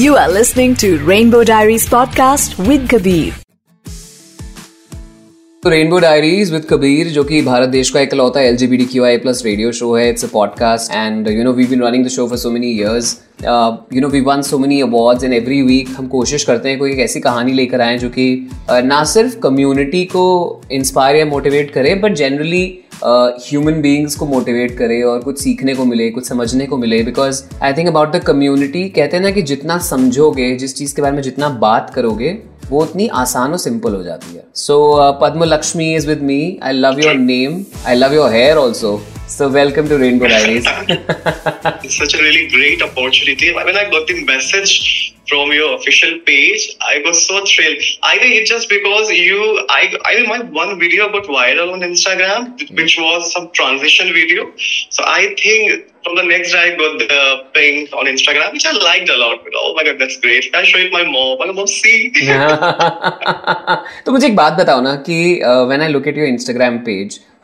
You are listening to Rainbow Diaries podcast with Kabir. तो rainbow diaries with Kabir जो कि भारत देश का इकलौता L G Q I plus radio show है it's a podcast and you know we been running the show for so many years you know we won so many awards and every week हम कोशिश करते हैं कोई एक ऐसी कहानी लेकर आएँ जो कि uh, ना सिर्फ़ कम्युनिटी को इंस्पायर या मोटिवेट करे बट जनरली ह्यूमन बींग्स को मोटिवेट करे और कुछ सीखने को मिले कुछ समझने को मिले because I think about the community कहते हैं ना कि जितना समझोगे जिस चीज़ के बारे में जितना बात करोगे वो उतनी आसान और सिंपल हो जाती है। So Padma Lakshmi is with me I love your name I love your hair also So welcome to Rainbow Diaries. it's such a really great opportunity. When I got the message from your official page, I was so thrilled. I think it's just because you, I, I think my one video got viral on Instagram, which was some transition video. So I think from the next day I got the ping on Instagram, which I liked a lot. Oh my god, that's great. I showed it my mom. My mom see. तो मुझे एक बात बताओ ना कि when I look at your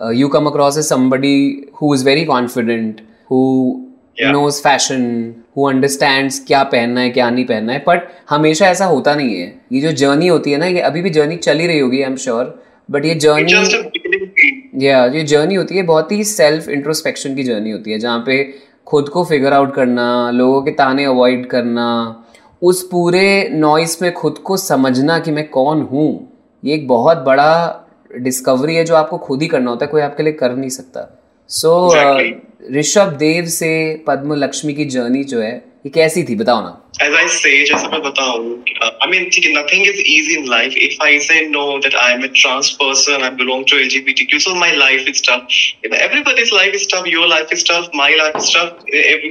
Instagram page you come across as somebody who is very confident who knows fashion who understands क्या पहनना है क्या नहीं पहनना है बट हमेशा ऐसा होता नहीं है। ये जो जर्नी होती है ना ये अभी भी जर्नी चल ही रही होगी आई एम श्योर बट ये जर्नी या ये जर्नी होती है बहुत ही सेल्फ इंट्रोस्पेक्शन की जर्नी होती है जहाँ पे खुद को फिगर आउट करना लोगों के ताने अवॉइड करना उस पूरे नॉइस में खुद को समझना कि मैं कौन हूँ। ये एक बहुत बड़ा डिस्कवरी है जो आपको खुद ही करना होता है कोई आपके लिए कर नहीं सकता सो so, ऋषभ uh, देव से पद्म लक्ष्मी की जर्नी जो है ये कैसी थी बताओ ना As I say, जैसे मैं बताऊँ, uh, I mean, ठीक है, nothing is easy in life. If I say no that I am a trans person, I belong to LGBTQ, so my life is tough. Everybody's life is tough. Your life is tough. My life is tough.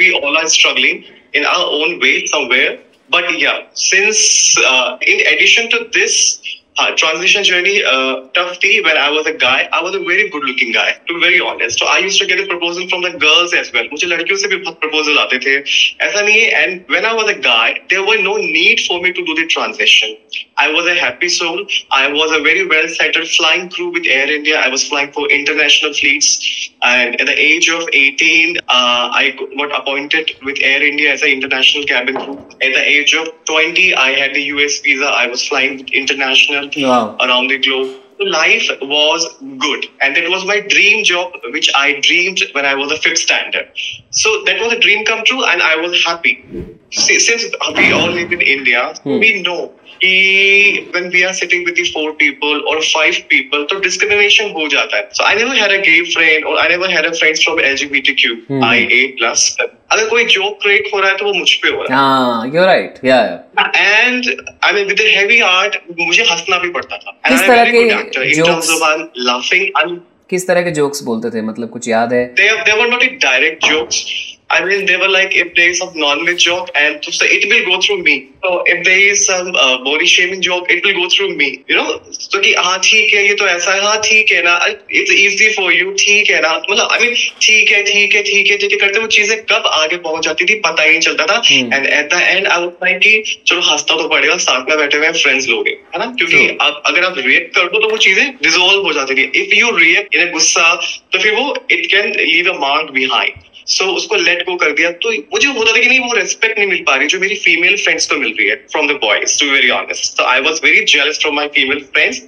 We all are struggling in our own way somewhere. But yeah, since uh, in addition to this, uh, transition journey uh, tough tea when I was a guy. I was a very good looking guy, to be very honest. So I used to get a proposal from the girls as well. मुझे लड़कियों से भी बहुत proposal आते थे. ऐसा नहीं है. And when I was a guy, there was no need for me to do the transition. I was a happy soul. I was a very well settled flying crew with Air India. I was flying for international fleets. And at the age of 18, uh, I got appointed with Air India as an international cabin crew. At the age of 20, I had the US visa. I was flying international wow. around the globe. Life was good, and that was my dream job, which I dreamed when I was a fifth standard. So that was a dream come true, and I was happy. See, since we all live in India, hmm. we know कि when we are sitting with the four people or five people तो discrimination हो जाता है so I never had a gay friend or I never had a friends from LGBTQ hmm. अगर कोई joke create हो रहा है तो वो मुझ पे हो रहा है। यू राइट या and I mean with heavy heart मुझे हंसना भी पड़ता था। किस तरह के जोक्स लाफिंग किस तरह के जोक्स बोलते थे? मतलब कुछ याद है? They were not direct jokes I mean, they were like, if there is some non-veg joke, and so it will go through me. So if there is some uh, body shaming joke, it will go through me. You know, so कि हाँ ठीक है ये तो ऐसा है हाँ ठीक है ना it's easy for you ठीक है ना। मतलब I mean ठीक है ठीक है ठीक है ठीक है। करते वो चीज़ें कब आगे पहुँच जाती थी पता ही नहीं चलता था। And at the end I would like कि चलो हंसता तो पड़ेगा साथ में बैठे हुए फ्रेंड्स लोग है। ना? क्योंकि आप अगर आप रिएक्ट कर दो तो वो चीज़ें डिजोल्व हो जाती थी। इफ़ यू रिएक्ट इन गुस्सा तो फिर वो it can leave a mark behind so so, उसको लेट गो कर दिया तो मुझे होता था कि नहीं वो रेस्पेक्ट नहीं मिल पा रही जो मेरी फीमेल फ्रेंड्स को मिल रही है from the boys to very honest तो I was very jealous from my female friends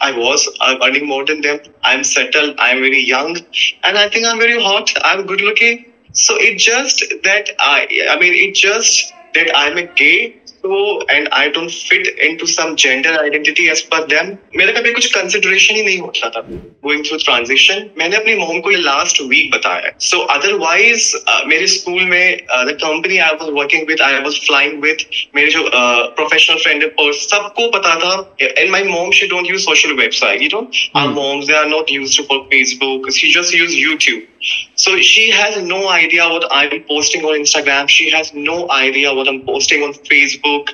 I was I'm earning more than them. I'm settled. I'm very young, and I think I'm very hot. I'm good looking. So it just that I I mean it just that I'm a gay so and I don't fit into some gender identity as per them. मेरा कभी कुछ consideration ही नहीं होता था। Going through transition मैंने अपनी मोम को ये लास्ट वीक बताया। सो अदरवाइज़ मेरे स्कूल में the company I was working with I was flying with मेरे जो प्रोफेशनल फ्रेंड है सबको पता था and my mom she don't use social website you know our moms they are not used for Facebook she just use YouTube So she has no idea what I'm posting on Instagram. She has no idea what I'm posting on Facebook.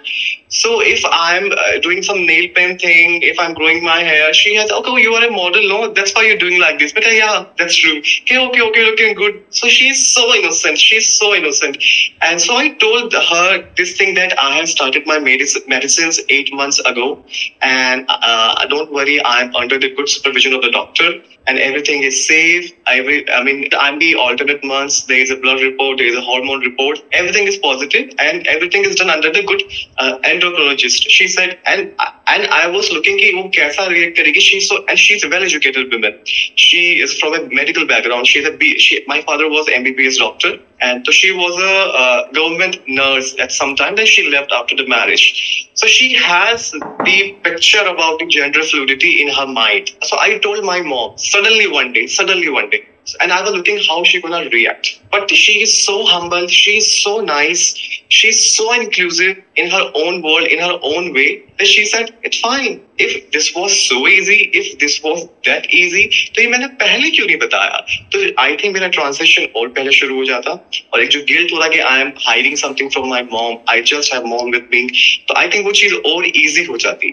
So if I'm uh, doing some nail pen thing, if I'm growing my hair, she has, okay, you are a model. No, that's why you're doing like this. But uh, yeah, that's true. Okay, okay, okay, looking good. So she's so innocent. She's so innocent. And so I told her this thing that I have started my medic- medicines eight months ago. And uh, don't worry, I'm under the good supervision of the doctor and everything is safe. I, I mean, I'm the alternate months. There is a blood report. There is a hormone report. Everything is positive, and everything is done under the good uh, endocrinologist. She said, and and I was looking कि वो कैसा react करेगी. She's so and she's a well-educated woman. She is from a medical background. She's a B. She, my father was MBBS doctor, and so she was a uh, government nurse at some time. Then she left after the marriage. So she has the picture about the gender fluidity in her mind. So I told my mom suddenly one day, suddenly one day, And I was looking how she gonna react. But she is so humble. She's so nice. She's so inclusive in her own world, in her own way. That she said, "It's fine. If this was so easy, if this was that easy, तो ये मैंने पहले क्यों नहीं बताया? तो I think मेरा transaction और पहले शुरू हो जाता और एक जो गिल्ट होता कि I am hiding something from my mom I just have mom with me तो आई थिंक वो चीज़ और इजी हो जाती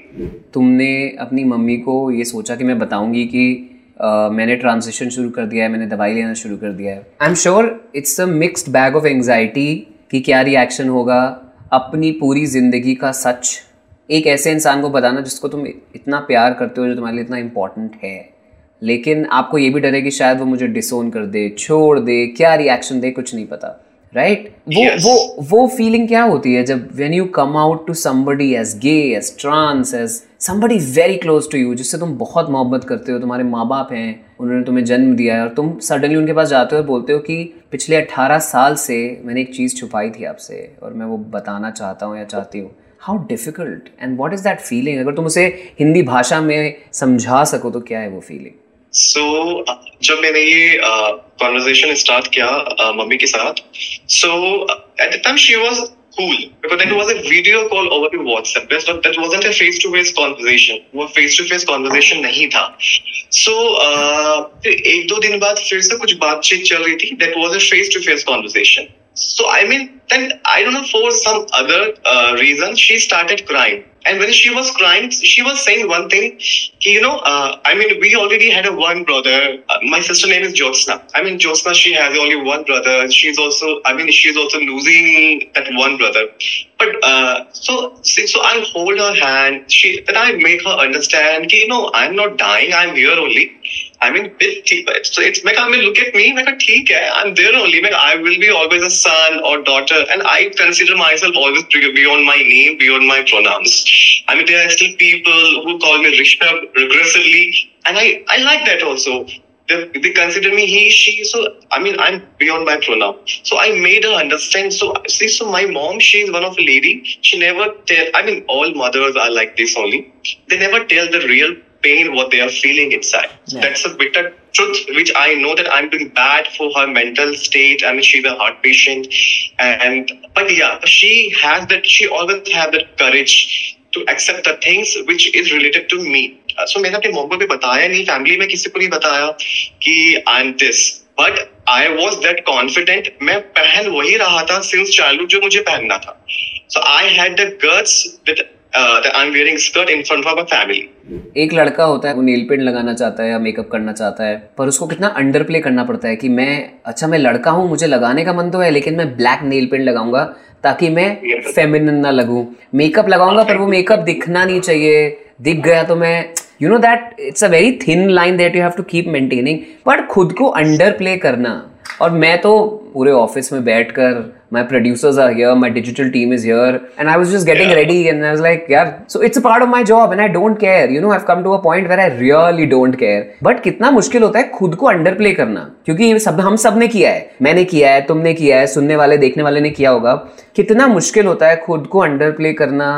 तुमने अपनी मम्मी को ये सोचा कि मैं बताऊँगी कि Uh, मैंने ट्रांजिशन शुरू कर दिया है मैंने दवाई लेना शुरू कर दिया है I am sure it's a mixed bag of anxiety कि क्या रिएक्शन होगा अपनी पूरी ज़िंदगी का सच एक ऐसे इंसान को बताना जिसको तुम इतना प्यार करते हो जो तुम्हारे लिए इतना इम्पोर्टेंट है लेकिन आपको ये भी डर है कि शायद वो मुझे डिसोन कर दे छोड़ दे क्या रिएक्शन दे कुछ नहीं पता राइट right? वो yes. वो वो फीलिंग क्या होती है जब when you come out to somebody as gay as trans as somebody very close to you जिससे तुम बहुत मोहब्बत करते हो तुम्हारे माँ बाप हैं उन्होंने तुम्हें जन्म दिया है और तुम सडनली उनके पास जाते हो और बोलते हो कि पिछले अट्ठारह साल से मैंने एक चीज़ छुपाई थी आपसे और मैं वो बताना चाहता हूँ या चाहती हूँ। How difficult and what is that feeling अगर तुम उसे हिंदी भाषा में समझा सको तो क्या है वो फीलिंग सो so, जब मैंने ये कॉन्वर्जेशन uh, स्टार्ट किया uh, मम्मी के साथ so at the time she was cool because that was a video call over the WhatsApp. That wasn't a face to face conversation. वो face to face conversation नहीं था. So uh, एक दो दिन बाद फिर से कुछ बातचीत चल रही थी. That was a face to face conversation. So I mean, then I don't know for some other uh, reason she started crying. And when she was crying, she was saying one thing, you know, uh, I mean, we already had a one brother. Uh, my sister name is Jyotsna. I mean, Jyotsna, she has only one brother. She's also, I mean, she's also losing that one brother. But uh, so, so I hold her hand. She, then I make her understand, you know, I'm not dying. I'm here only. I mean, so it's like, I mean, look at me, like, ठीक है, I'm there only, like, I will be always a son or daughter, and I consider myself always beyond my name, beyond my pronouns. I mean, there are still people who call me Rishabh regressively, and I, I like that also. They, they consider me he, she, so, I mean, I'm beyond my pronoun. So I made her understand. So, see, so my mom, she's one of a lady, she never tell, I mean, all mothers are like this only. They never tell the real pain what they are feeling inside. Yeah. That's a bitter truth, which I know that I'm doing bad for her mental state. I mean, she's a heart patient, and but yeah, she has that. She always have that courage to accept the things which is related to me. So मैंने अपनी mom को भी बताया नहीं family में किसी को नहीं बताया कि I am this but I was that confident मैं पहन वही रहा था सिंस चाइल्डहुड जो मुझे पहनना था so I had the guts that family एक लड़का होता है वो नील पेंट लगाना चाहता है या मेकअप करना चाहता है पर उसको कितना अंडर प्ले करना पड़ता है कि मैं अच्छा मैं लड़का हूँ मुझे लगाने का मन तो है लेकिन मैं ब्लैक नील पेंट लगाऊँगा ताकि मैं फेमिनिन ना लगूं। मेकअप लगाऊँगा पर वो मेकअप दिखना नहीं चाहिए। दिख गया तो मैं you know that it's a very thin line that you have to keep maintaining but खुद को अंडर प्ले करना। और मैं तो पूरे ऑफ़िस में बैठ कर my producers are here my digital team is here and i was just getting yeah. ready and i was like yeah so it's a part of my job and i don't care you know i've come to a point where i really don't care but कितना मुश्किल होता है खुद को under play करना क्योंकि सब हम सबने किया है मैंने किया है तुमने किया है सुनने वाले देखने वाले ने किया होगा कितना मुश्किल होता है खुद को अंडर प्ले करना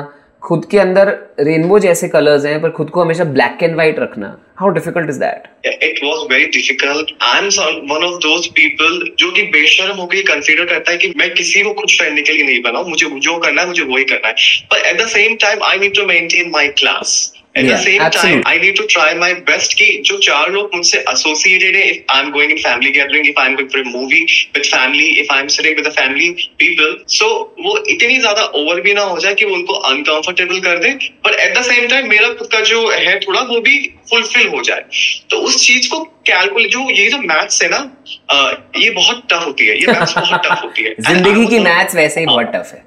खुद के अंदर रेनबो जैसे कलर्स हैं, पर खुद को हमेशा ब्लैक एंड व्हाइट रखना। How difficult is that it was very difficult I am one of those people जो कि बेशर्म होकर कंसीडर करता है कि मैं किसी को कुछ करने के लिए नहीं बनाऊँ। मुझे जो करना है, मुझे वही करना है। पर at the same time I need to maintain my class जो चार पीपल सो वो इतनी ज़्यादा ओवर भी ना हो जाए कि वो उनको अनकंफर्टेबल कर दे। But at the same time मेरा जो है थोड़ा वो भी फुलफिल हो जाए। तो उस चीज़ को कैलकुलेट जो ये जो मैथ्स है ना ये बहुत टफ होती है। ये मैथ्स बहुत टफ होती है। ज़िंदगी की मैथ्स वैसे ही बहुत टफ है।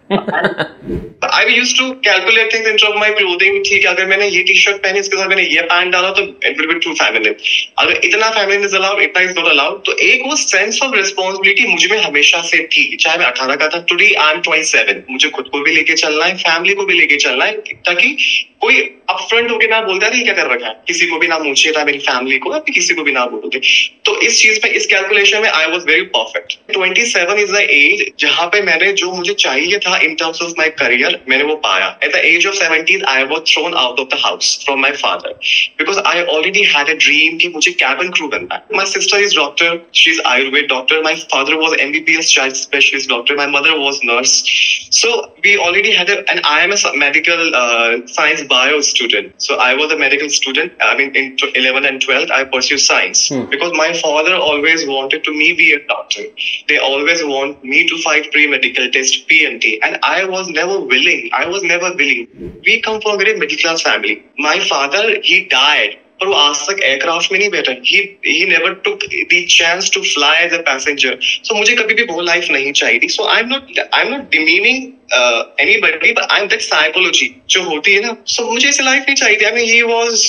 I use to calculate things in term my clothing ठीक है अगर मैंने ये टी शर्ट पहनी इसके साथ मैंने ये पैंट डाला तो it will be too feminine अगर इतना फेमिनिन इज़ अलाउड इतना इज़ नॉट अलाउड तो एक वो सेंस ऑफ़ रिस्पॉन्सिबिलिटी मुझमें हमेशा से थी चाहे मैं अठारह का था today I am twenty seven मुझे खुद को भी लेके चलना है फैमिली को भी लेके चलना है ताकि कोई अपफ्रंट होके ना बोलता है क्या कर रखा है? किसी को भी ना पूछे था मेरी फैमिली को किसी को भी ना बोलोगे तो इस चीज़ में इस कैलकुलेशन में I was very perfect twenty seven is the age जहाँ पे मैंने जो मुझे चाहिए था in terms of my career मैंने वो पाया। At the age of seventeen I was thrown out of the house from my father because I already had a dream कि मुझे कैबिन क्रू बनना है। My sister is doctor she is ayurveda doctor my father was MBBS child specialist doctor my mother was nurse so we already had and I am a medical uh, science bio student. So I was a medical student. Mean, in 11 and 12, I pursued science hmm. because my father always wanted to me be a doctor. They always want me to fight pre-medical test, PMT. And I was never willing. I was never willing. We come from a very middle class family. My father, he died पर वो आज तक aircraft में नहीं बैठा ही। He never took the chance to fly as a passenger so मुझे कभी भी वो लाइफ नहीं चाहिए। थी so I am not I am not demeaning anybody but I am that psychology जो होती है ना। सो मुझे ऐसी लाइफ नहीं चाहिए। थी I mean he was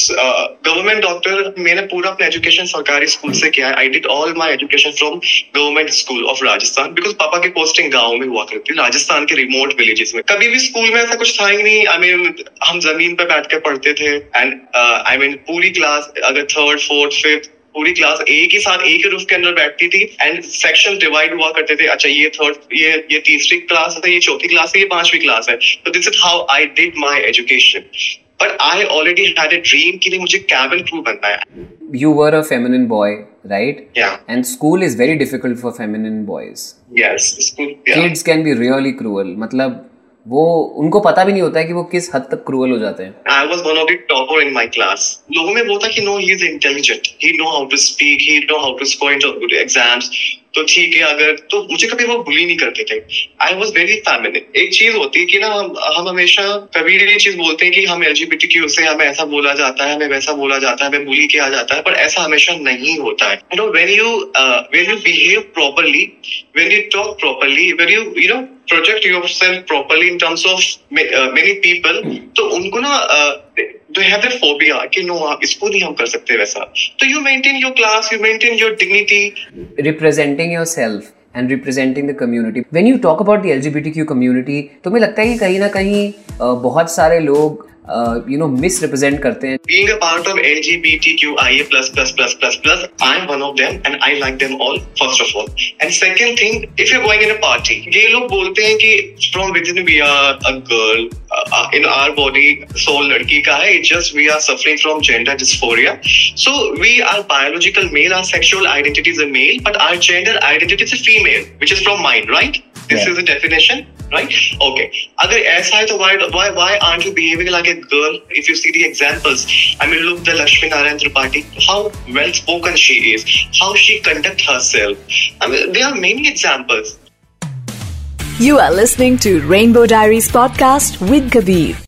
government doctor मैंने पूरा अपना एजुकेशन सरकारी स्कूल से किया I did all my education from government school of Rajasthan because पापा की पोस्टिंग गाँव में हुआ करती राजस्थान के रिमोट विलेजेस में। कभी भी स्कूल में ऐसा कुछ था ही नहीं। आई मीन हम ज़मीन पर बैठ कर पढ़ते थे। एंड आई मीन पूरी क्लास अगर थर्ड फोर्थ फिफ्थ पूरी क्लास एक ही साथ एक ही रूफ के अंदर बैठती थी एंड सेक्शन डिवाइड हुआ करते थे। अच्छा ये थर्ड ये ये तीसरी क्लास है ये चौथी क्लास है ये पांचवी क्लास है। तो this is how I did my education but I already had a dream कि मुझे कैबिन क्रू बनना है। You were a feminine boy right? Yeah. And school is very difficult for feminine boys. Yes school yeah. kids can be really cruel. मतलब वो, उनको पता भी नहीं होता है कि वो किस हद तक क्रूअल हो जाते हैं। I was one of the topper in my class लोगों में वो था कि no he is intelligent he know how to speak he know how to score in exams तो ठीक है, अगर तो मुझे कभी वो बुली नहीं करते थे। आई वॉज़ वेरी फैमिली एक चीज़ होती है कि ना, हम हम हमेशा कभी ये चीज़ बोलते हैं कि हम एल जी क्यू से हमें ऐसा बोला जाता है, हमें वैसा बोला जाता है, हमें बुली किया जाता है, पर ऐसा हमेशा नहीं होता है। You know when you when you behave properly when you talk properly when you you know project yourself properly in terms of many people तो उनको ना दे हैव द फोबिया कि नो आप इसको नहीं हम कर सकते वैसा। तो you maintain your class you maintain your dignity representing yourself and representing the community when you talk about the LGBTQ community तो मुझे लगता है कि कहीं ना कहीं बहुत सारे लोग यू नो मिस रिप्रेजेंट करते हैं। Being a part of LGBTQIA plus plus plus plus plus I am one of them and I like them all first of all and second thing if you are going in a party ये लोग बोलते हैं कि from within we are a girl in our body soul लड़की का है it's just we are suffering from gender dysphoria so we are biological male are sexual identity is a male but our gender identity is a female which is from mind right this yeah. is the definition right? Okay. अगर ऐसा है तो why why why aren't you behaving like a girl? If you see the examples, I mean, look the Lakshmi Narayan Tripathi, how well spoken she is, how she conduct herself. I mean, there are many examples. You are listening to Rainbow Diaries podcast with Kabir.